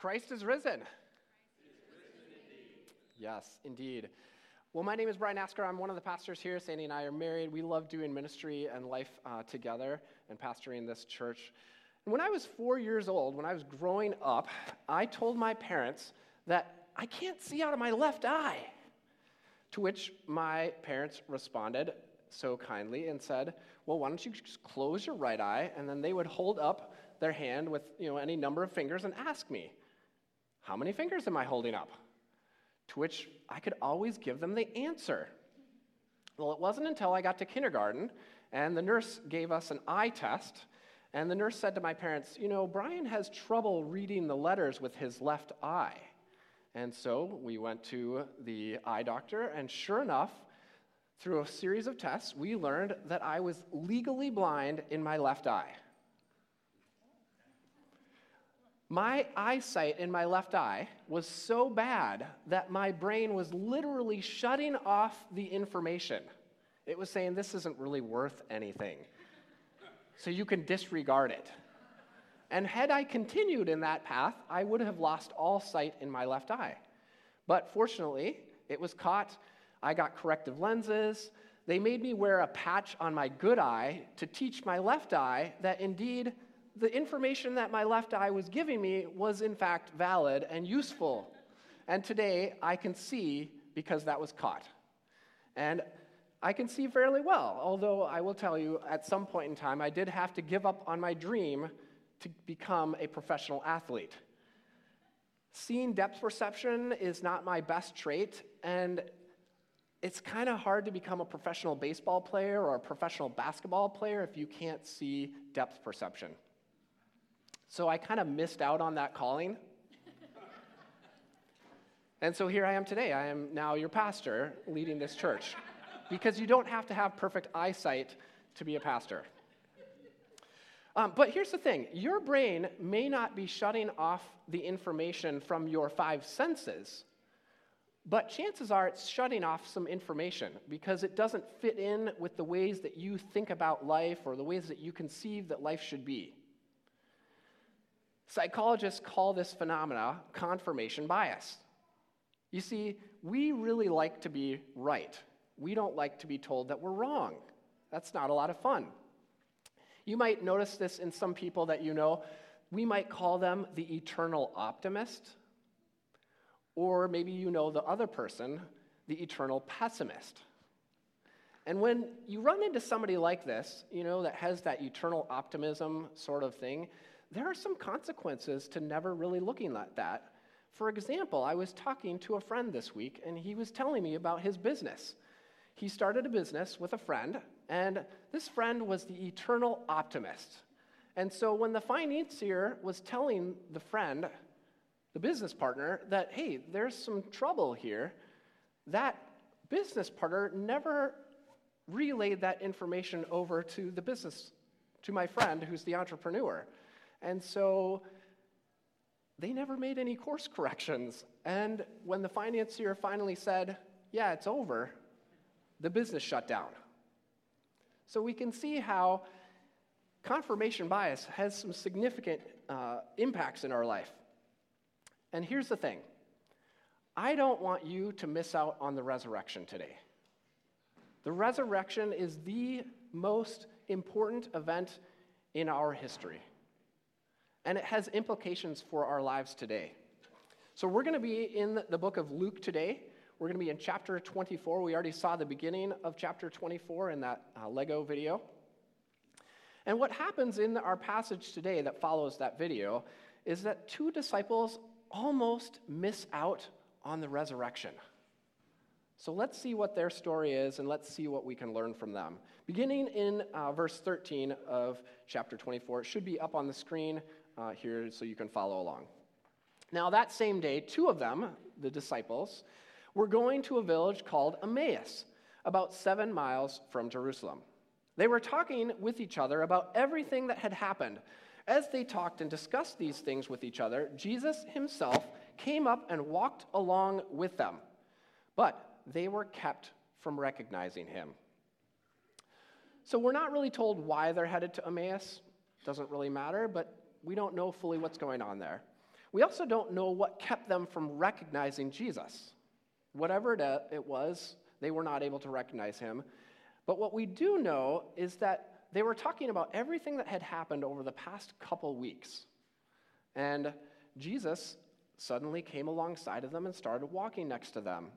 Christ is risen. Yes, indeed. Well, my name is Brian Asker. I'm one of the pastors here. Sandy and I are married. We love doing ministry and life uh, together and pastoring this church. And when I was four years old, when I was growing up, I told my parents that I can't see out of my left eye. To which my parents responded so kindly and said, Well, why don't you just close your right eye? And then they would hold up their hand with you know, any number of fingers and ask me, How many fingers am I holding up? To which I could always give them the answer. Well, it wasn't until I got to kindergarten and the nurse gave us an eye test. And the nurse said to my parents, You know, Brian has trouble reading the letters with his left eye. And so we went to the eye doctor, and sure enough, through a series of tests, we learned that I was legally blind in my left eye. My eyesight in my left eye was so bad that my brain was literally shutting off the information. It was saying, This isn't really worth anything. So you can disregard it. And had I continued in that path, I would have lost all sight in my left eye. But fortunately, it was caught. I got corrective lenses. They made me wear a patch on my good eye to teach my left eye that indeed the information that my left eye was giving me was in fact valid and useful. And today I can see because that was caught. And I can see fairly well, although I will tell you at some point in time I did have to give up on my dream to become a professional athlete. Seeing depth perception is not my best trait, and it's kind of hard to become a professional baseball player or a professional basketball player if you can't see depth perception. So I kind of missed out on that calling. and so here I am today. I am now your pastor leading this church because you don't have to have perfect eyesight to be a pastor. Um, but here's the thing your brain may not be shutting off the information from your five senses, but chances are it's shutting off some information because it doesn't fit in with the ways that you think about life or the ways that you conceive that life should be. Psychologists call this phenomena confirmation bias. You see, we really like to be right. We don't like to be told that we're wrong. That's not a lot of fun. You might notice this in some people that you know. We might call them the eternal optimist, or maybe you know the other person, the eternal pessimist. And when you run into somebody like this, you know, that has that eternal optimism sort of thing, there are some consequences to never really looking at that. For example, I was talking to a friend this week, and he was telling me about his business. He started a business with a friend, and this friend was the eternal optimist. And so when the financier was telling the friend, the business partner, that, hey, there's some trouble here, that business partner never relayed that information over to the business, to my friend who's the entrepreneur. And so they never made any course corrections. And when the financier finally said, yeah, it's over, the business shut down. So we can see how confirmation bias has some significant uh, impacts in our life. And here's the thing I don't want you to miss out on the resurrection today. The resurrection is the most important event in our history and it has implications for our lives today. So, we're going to be in the book of Luke today. We're going to be in chapter 24. We already saw the beginning of chapter 24 in that uh, Lego video. And what happens in our passage today that follows that video is that two disciples almost miss out on the resurrection. So let's see what their story is and let's see what we can learn from them. Beginning in uh, verse 13 of chapter 24, it should be up on the screen uh, here so you can follow along. Now, that same day, two of them, the disciples, were going to a village called Emmaus, about seven miles from Jerusalem. They were talking with each other about everything that had happened. As they talked and discussed these things with each other, Jesus himself came up and walked along with them. But they were kept from recognizing him. So we're not really told why they're headed to Emmaus. Doesn't really matter, but we don't know fully what's going on there. We also don't know what kept them from recognizing Jesus. Whatever it was, they were not able to recognize him. But what we do know is that they were talking about everything that had happened over the past couple weeks. And Jesus suddenly came alongside of them and started walking next to them.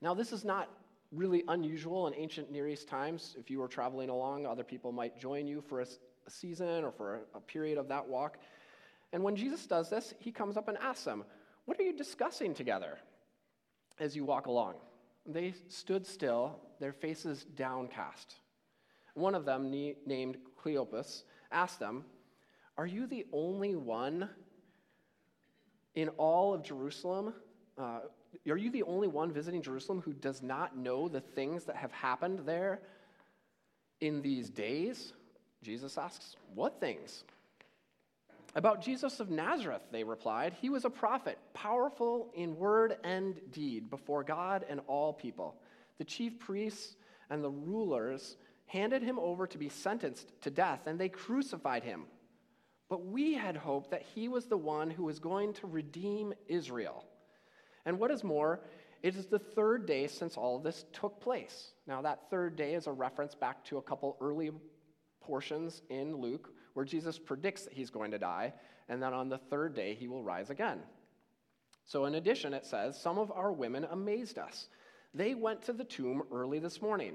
Now, this is not really unusual in ancient Near East times. If you were traveling along, other people might join you for a, a season or for a, a period of that walk. And when Jesus does this, he comes up and asks them, What are you discussing together as you walk along? They stood still, their faces downcast. One of them, named Cleopas, asked them, Are you the only one in all of Jerusalem? Uh, are you the only one visiting Jerusalem who does not know the things that have happened there in these days? Jesus asks, What things? About Jesus of Nazareth, they replied. He was a prophet, powerful in word and deed before God and all people. The chief priests and the rulers handed him over to be sentenced to death, and they crucified him. But we had hoped that he was the one who was going to redeem Israel. And what is more, it is the third day since all this took place. Now, that third day is a reference back to a couple early portions in Luke where Jesus predicts that he's going to die, and then on the third day he will rise again. So, in addition, it says, Some of our women amazed us. They went to the tomb early this morning,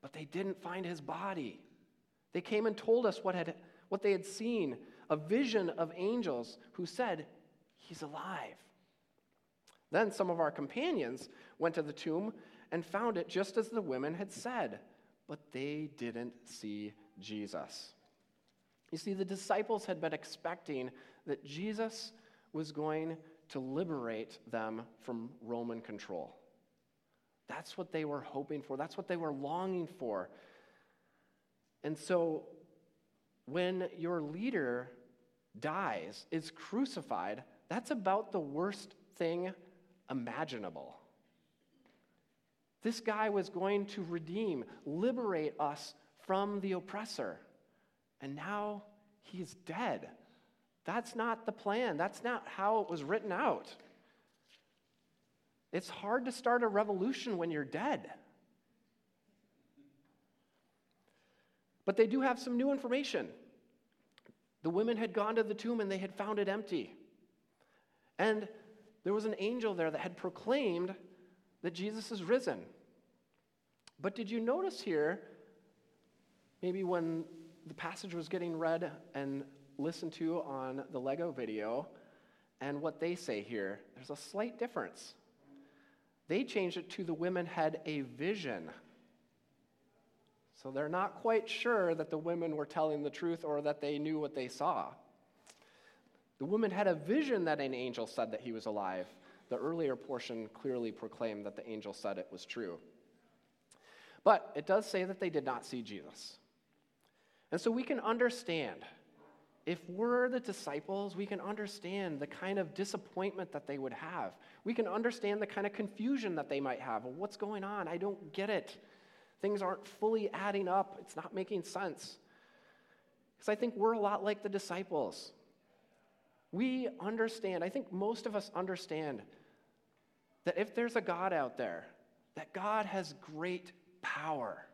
but they didn't find his body. They came and told us what, had, what they had seen a vision of angels who said, He's alive. Then some of our companions went to the tomb and found it just as the women had said, but they didn't see Jesus. You see, the disciples had been expecting that Jesus was going to liberate them from Roman control. That's what they were hoping for, that's what they were longing for. And so, when your leader dies, is crucified, that's about the worst thing imaginable. This guy was going to redeem, liberate us from the oppressor. And now he's dead. That's not the plan. That's not how it was written out. It's hard to start a revolution when you're dead. But they do have some new information. The women had gone to the tomb and they had found it empty. And there was an angel there that had proclaimed that Jesus is risen. But did you notice here, maybe when the passage was getting read and listened to on the Lego video, and what they say here, there's a slight difference. They changed it to the women had a vision. So they're not quite sure that the women were telling the truth or that they knew what they saw. The woman had a vision that an angel said that he was alive. The earlier portion clearly proclaimed that the angel said it was true. But it does say that they did not see Jesus. And so we can understand. If we're the disciples, we can understand the kind of disappointment that they would have. We can understand the kind of confusion that they might have. Well, what's going on? I don't get it. Things aren't fully adding up. It's not making sense. Because I think we're a lot like the disciples. We understand, I think most of us understand, that if there's a God out there, that God has great power.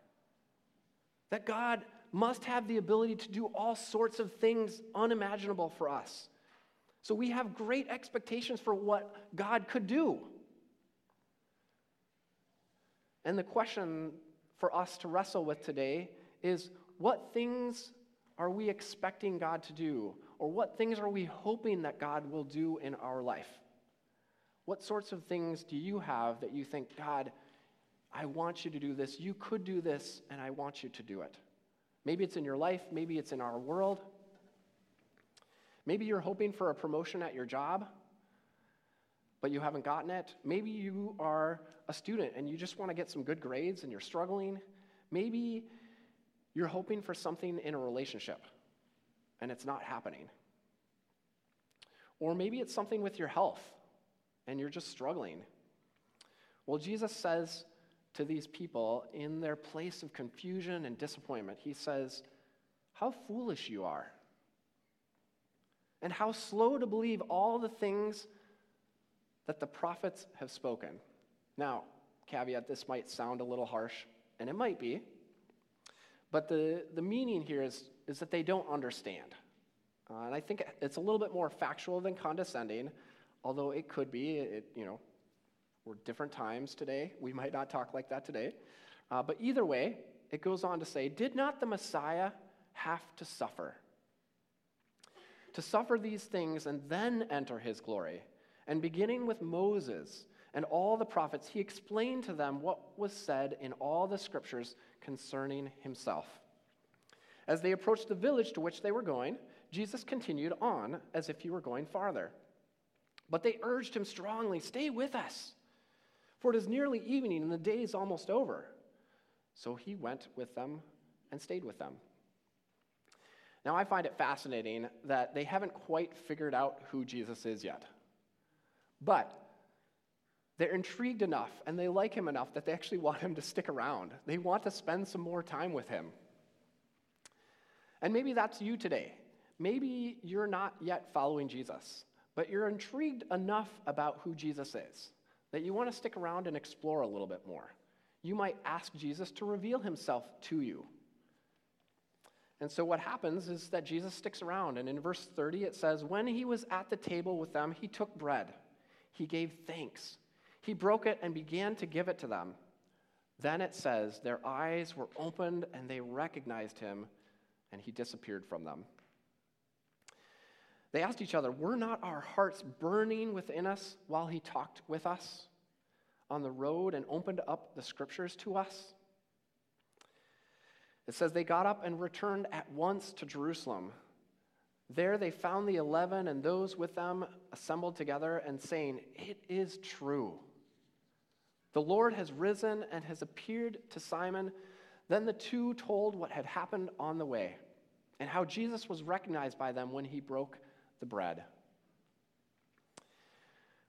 That God must have the ability to do all sorts of things unimaginable for us. So we have great expectations for what God could do. And the question for us to wrestle with today is what things are we expecting God to do? Or what things are we hoping that God will do in our life? What sorts of things do you have that you think, God, I want you to do this, you could do this, and I want you to do it? Maybe it's in your life, maybe it's in our world. Maybe you're hoping for a promotion at your job, but you haven't gotten it. Maybe you are a student and you just want to get some good grades and you're struggling. Maybe you're hoping for something in a relationship and it's not happening. Or maybe it's something with your health and you're just struggling. Well, Jesus says to these people in their place of confusion and disappointment, He says, How foolish you are. And how slow to believe all the things that the prophets have spoken. Now, caveat this might sound a little harsh, and it might be, but the, the meaning here is, is that they don't understand. Uh, and I think it's a little bit more factual than condescending, although it could be. It, you know, we're different times today. We might not talk like that today. Uh, but either way, it goes on to say, Did not the Messiah have to suffer? To suffer these things and then enter his glory. And beginning with Moses and all the prophets, he explained to them what was said in all the scriptures concerning himself. As they approached the village to which they were going, Jesus continued on as if he were going farther. But they urged him strongly, Stay with us, for it is nearly evening and the day is almost over. So he went with them and stayed with them. Now, I find it fascinating that they haven't quite figured out who Jesus is yet. But they're intrigued enough and they like him enough that they actually want him to stick around. They want to spend some more time with him. And maybe that's you today. Maybe you're not yet following Jesus, but you're intrigued enough about who Jesus is that you want to stick around and explore a little bit more. You might ask Jesus to reveal himself to you. And so what happens is that Jesus sticks around. And in verse 30, it says, When he was at the table with them, he took bread. He gave thanks. He broke it and began to give it to them. Then it says, Their eyes were opened and they recognized him, and he disappeared from them. They asked each other, Were not our hearts burning within us while he talked with us on the road and opened up the scriptures to us? It says, They got up and returned at once to Jerusalem. There they found the eleven and those with them assembled together and saying, It is true. The Lord has risen and has appeared to Simon. Then the two told what had happened on the way and how Jesus was recognized by them when he broke the bread.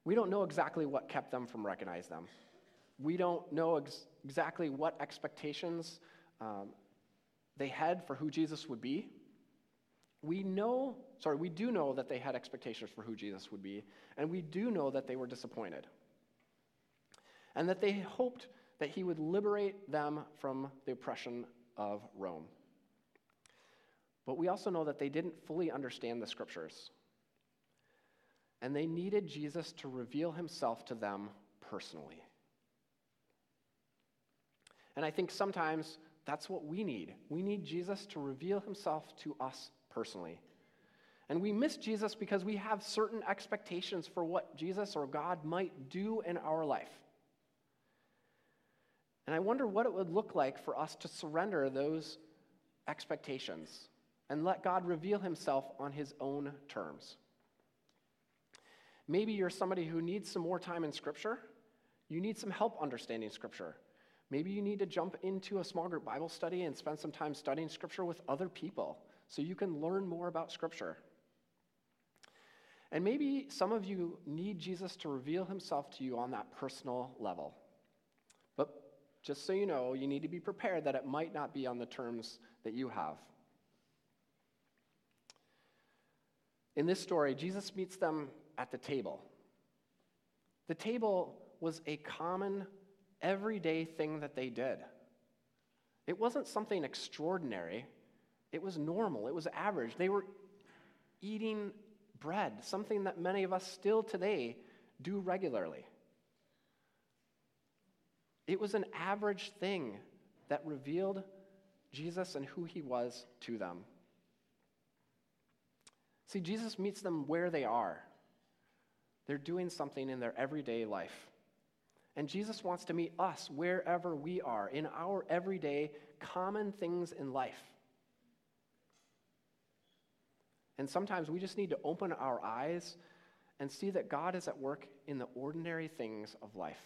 We don't know exactly what kept them from recognizing them. We don't know ex- exactly what expectations um, they had for who Jesus would be. We know, sorry, we do know that they had expectations for who Jesus would be, and we do know that they were disappointed. And that they hoped that he would liberate them from the oppression of Rome. But we also know that they didn't fully understand the scriptures and they needed Jesus to reveal himself to them personally. And I think sometimes that's what we need. We need Jesus to reveal himself to us personally. And we miss Jesus because we have certain expectations for what Jesus or God might do in our life. And I wonder what it would look like for us to surrender those expectations and let God reveal himself on his own terms. Maybe you're somebody who needs some more time in Scripture. You need some help understanding Scripture. Maybe you need to jump into a small group Bible study and spend some time studying Scripture with other people so you can learn more about Scripture. And maybe some of you need Jesus to reveal himself to you on that personal level. Just so you know, you need to be prepared that it might not be on the terms that you have. In this story, Jesus meets them at the table. The table was a common, everyday thing that they did. It wasn't something extraordinary, it was normal, it was average. They were eating bread, something that many of us still today do regularly. It was an average thing that revealed Jesus and who he was to them. See, Jesus meets them where they are. They're doing something in their everyday life. And Jesus wants to meet us wherever we are, in our everyday common things in life. And sometimes we just need to open our eyes and see that God is at work in the ordinary things of life.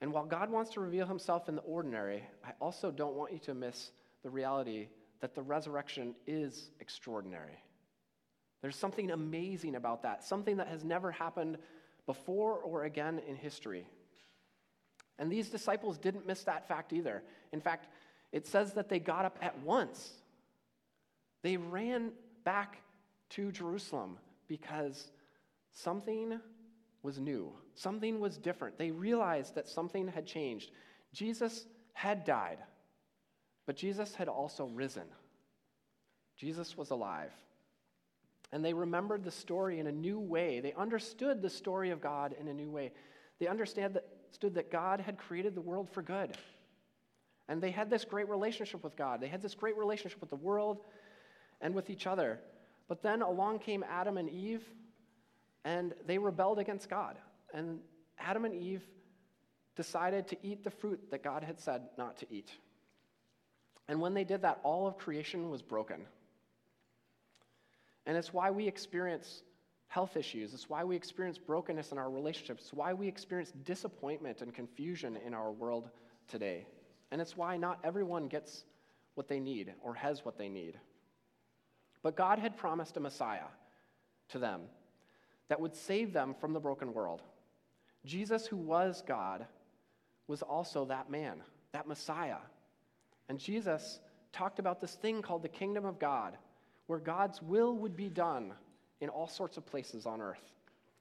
And while God wants to reveal himself in the ordinary, I also don't want you to miss the reality that the resurrection is extraordinary. There's something amazing about that, something that has never happened before or again in history. And these disciples didn't miss that fact either. In fact, it says that they got up at once. They ran back to Jerusalem because something was new, something was different. They realized that something had changed. Jesus had died, but Jesus had also risen. Jesus was alive. And they remembered the story in a new way. They understood the story of God in a new way. They understood that, God had created the world for good. And they had this great relationship with God. They had this great relationship with the world and with each other. But then along came Adam and Eve, and they rebelled against God. And Adam and Eve decided to eat the fruit that God had said not to eat. And when they did that, all of creation was broken. And it's why we experience health issues. It's why we experience brokenness in our relationships. It's why we experience disappointment and confusion in our world today. And it's why not everyone gets what they need or has what they need. But God had promised a Messiah to them that would save them from the broken world. Jesus, who was God, was also that man, that Messiah. And Jesus talked about this thing called the kingdom of God, where God's will would be done in all sorts of places on earth,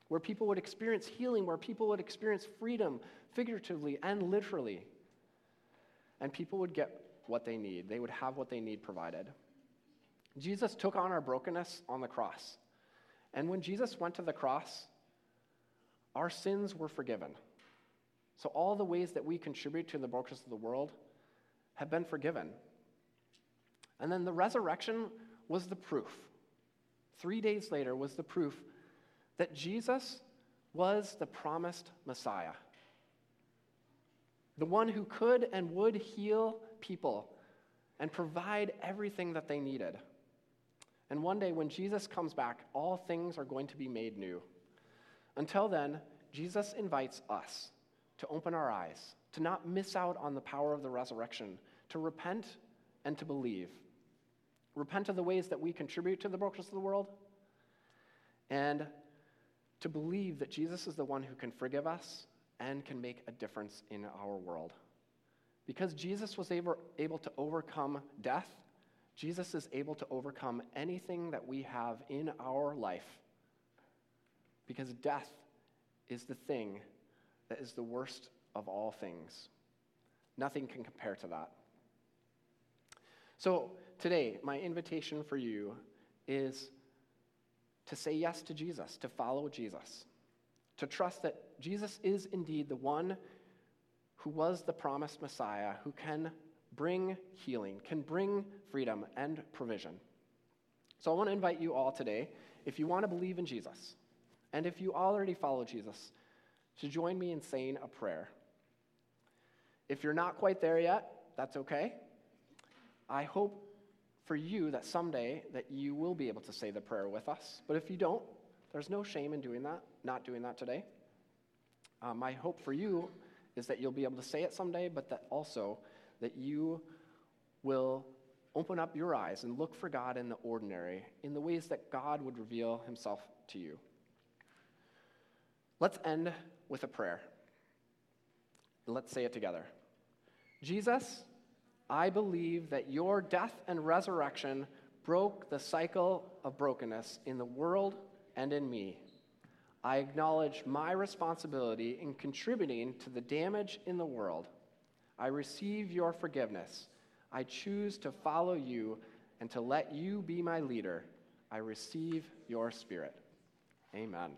where people would experience healing, where people would experience freedom, figuratively and literally. And people would get what they need, they would have what they need provided. Jesus took on our brokenness on the cross. And when Jesus went to the cross, our sins were forgiven. So, all the ways that we contribute to the brokenness of the world have been forgiven. And then the resurrection was the proof. Three days later was the proof that Jesus was the promised Messiah, the one who could and would heal people and provide everything that they needed. And one day, when Jesus comes back, all things are going to be made new. Until then, Jesus invites us to open our eyes, to not miss out on the power of the resurrection, to repent and to believe. Repent of the ways that we contribute to the brokenness of the world, and to believe that Jesus is the one who can forgive us and can make a difference in our world. Because Jesus was able, able to overcome death, Jesus is able to overcome anything that we have in our life. Because death is the thing that is the worst of all things. Nothing can compare to that. So, today, my invitation for you is to say yes to Jesus, to follow Jesus, to trust that Jesus is indeed the one who was the promised Messiah, who can bring healing, can bring freedom and provision. So I want to invite you all today, if you want to believe in Jesus, and if you already follow Jesus, to join me in saying a prayer. If you're not quite there yet, that's okay. I hope for you that someday that you will be able to say the prayer with us. But if you don't, there's no shame in doing that, not doing that today. Um, my hope for you is that you'll be able to say it someday, but that also that you will open up your eyes and look for God in the ordinary, in the ways that God would reveal himself to you. Let's end with a prayer. Let's say it together. Jesus, I believe that your death and resurrection broke the cycle of brokenness in the world and in me. I acknowledge my responsibility in contributing to the damage in the world. I receive your forgiveness. I choose to follow you and to let you be my leader. I receive your spirit. Amen.